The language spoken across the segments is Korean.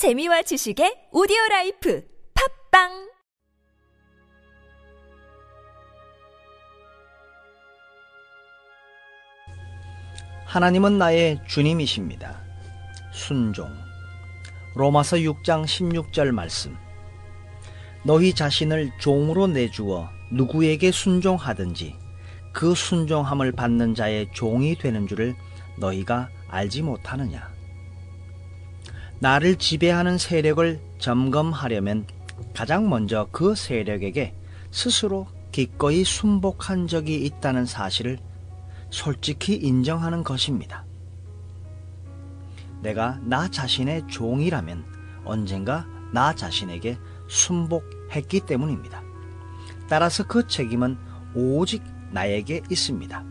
재미와 지식의 오디오 라이프 팟빵 하나님은 나의 주님이십니다. 순종. 로마서 6장 16절 말씀. 너희 자신을 종으로 내주어 누구에게 순종하든지 그 순종함을 받는 자의 종이 되는 줄을 너희가 알지 못하느냐. 나를 지배하는 세력을 점검하려면 가장 먼저 그 세력에게 스스로 기꺼이 순복한 적이 있다는 사실을 솔직히 인정하는 것입니다. 내가 나 자신의 종이라면 언젠가 나 자신에게 순복했기 때문입니다. 따라서 그 책임은 오직 나에게 있습니다.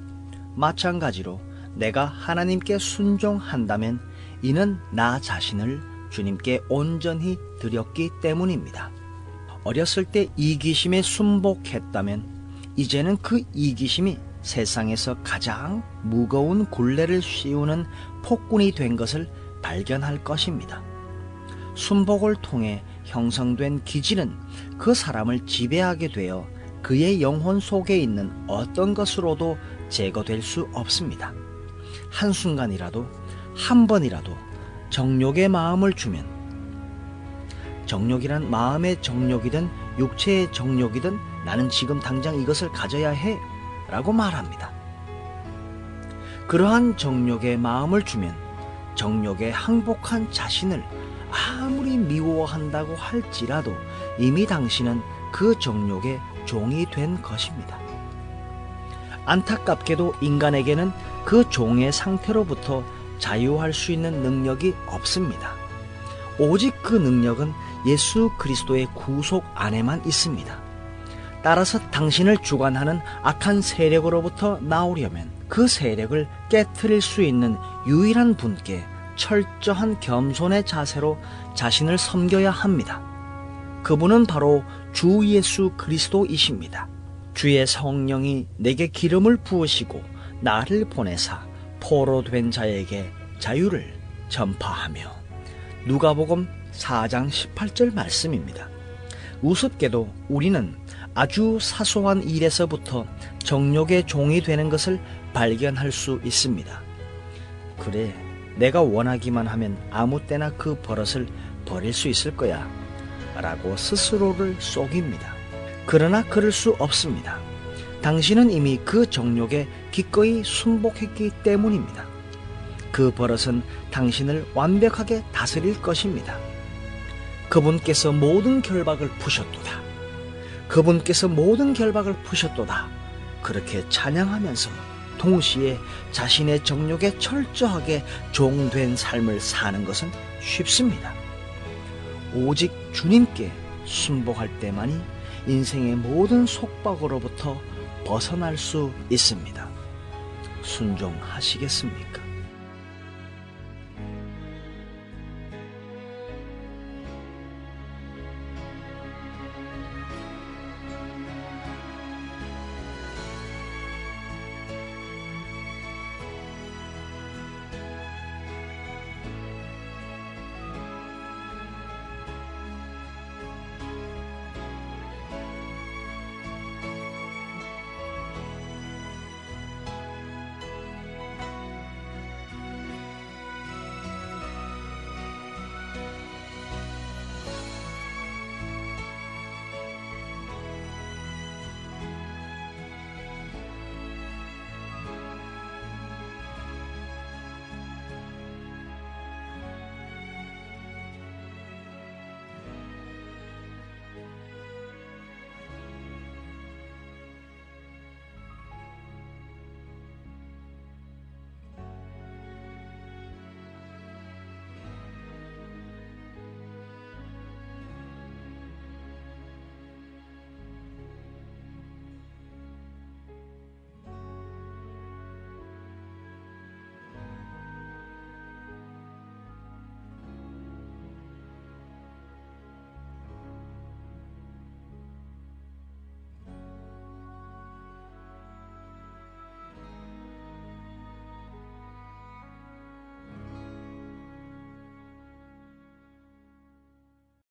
마찬가지로 내가 하나님께 순종한다면 이는 나 자신을 주님께 온전히 드렸기 때문입니다. 어렸을 때 이기심에 순복했다면 이제는 그 이기심이 세상에서 가장 무거운 굴레를 씌우는 폭군이 된 것을 발견할 것입니다. 순복을 통해 형성된 기질은 그 사람을 지배하게 되어 그의 영혼 속에 있는 어떤 것으로도 제거될 수 없습니다. 한순간이라도, 한 번이라도 정욕의 마음을 주면 정욕이란 마음의 정욕이든 육체의 정욕이든 나는 지금 당장 이것을 가져야 해 라고 말합니다. 그러한 정욕의 마음을 주면 정욕에 항복한 자신을 아무리 미워한다고 할지라도 이미 당신은 그 정욕의 종이 된 것입니다. 안타깝게도 인간에게는 그 종의 상태로부터 자유할 수 있는 능력이 없습니다. 오직 그 능력은 예수 그리스도의 구속 안에만 있습니다. 따라서 당신을 주관하는 악한 세력으로부터 나오려면 그 세력을 깨뜨릴 수 있는 유일한 분께 철저한 겸손의 자세로 자신을 섬겨야 합니다. 그분은 바로 주 예수 그리스도이십니다. 주의 성령이 내게 기름을 부으시고 나를 보내사 포로 된 자에게 자유를 전파하며 누가복음 4장 18절 말씀입니다. 우습게도 우리는 아주 사소한 일에서부터 정욕의 종이 되는 것을 발견할 수 있습니다. 그래, 내가 원하기만 하면 아무 때나 그 버릇을 버릴 수 있을 거야. 라고 스스로를 속입니다. 그러나 그럴 수 없습니다. 당신은 이미 그 정욕에 기꺼이 순복했기 때문입니다. 그 버릇은 당신을 완벽하게 다스릴 것입니다. 그분께서 모든 결박을 푸셨도다. 그분께서 모든 결박을 푸셨도다. 그렇게 찬양하면서 동시에 자신의 정욕에 철저하게 종된 삶을 사는 것은 쉽습니다. 오직 주님께 순복할 때만이 인생의 모든 속박으로부터 벗어날 수 있습니다. 순종하시겠습니까?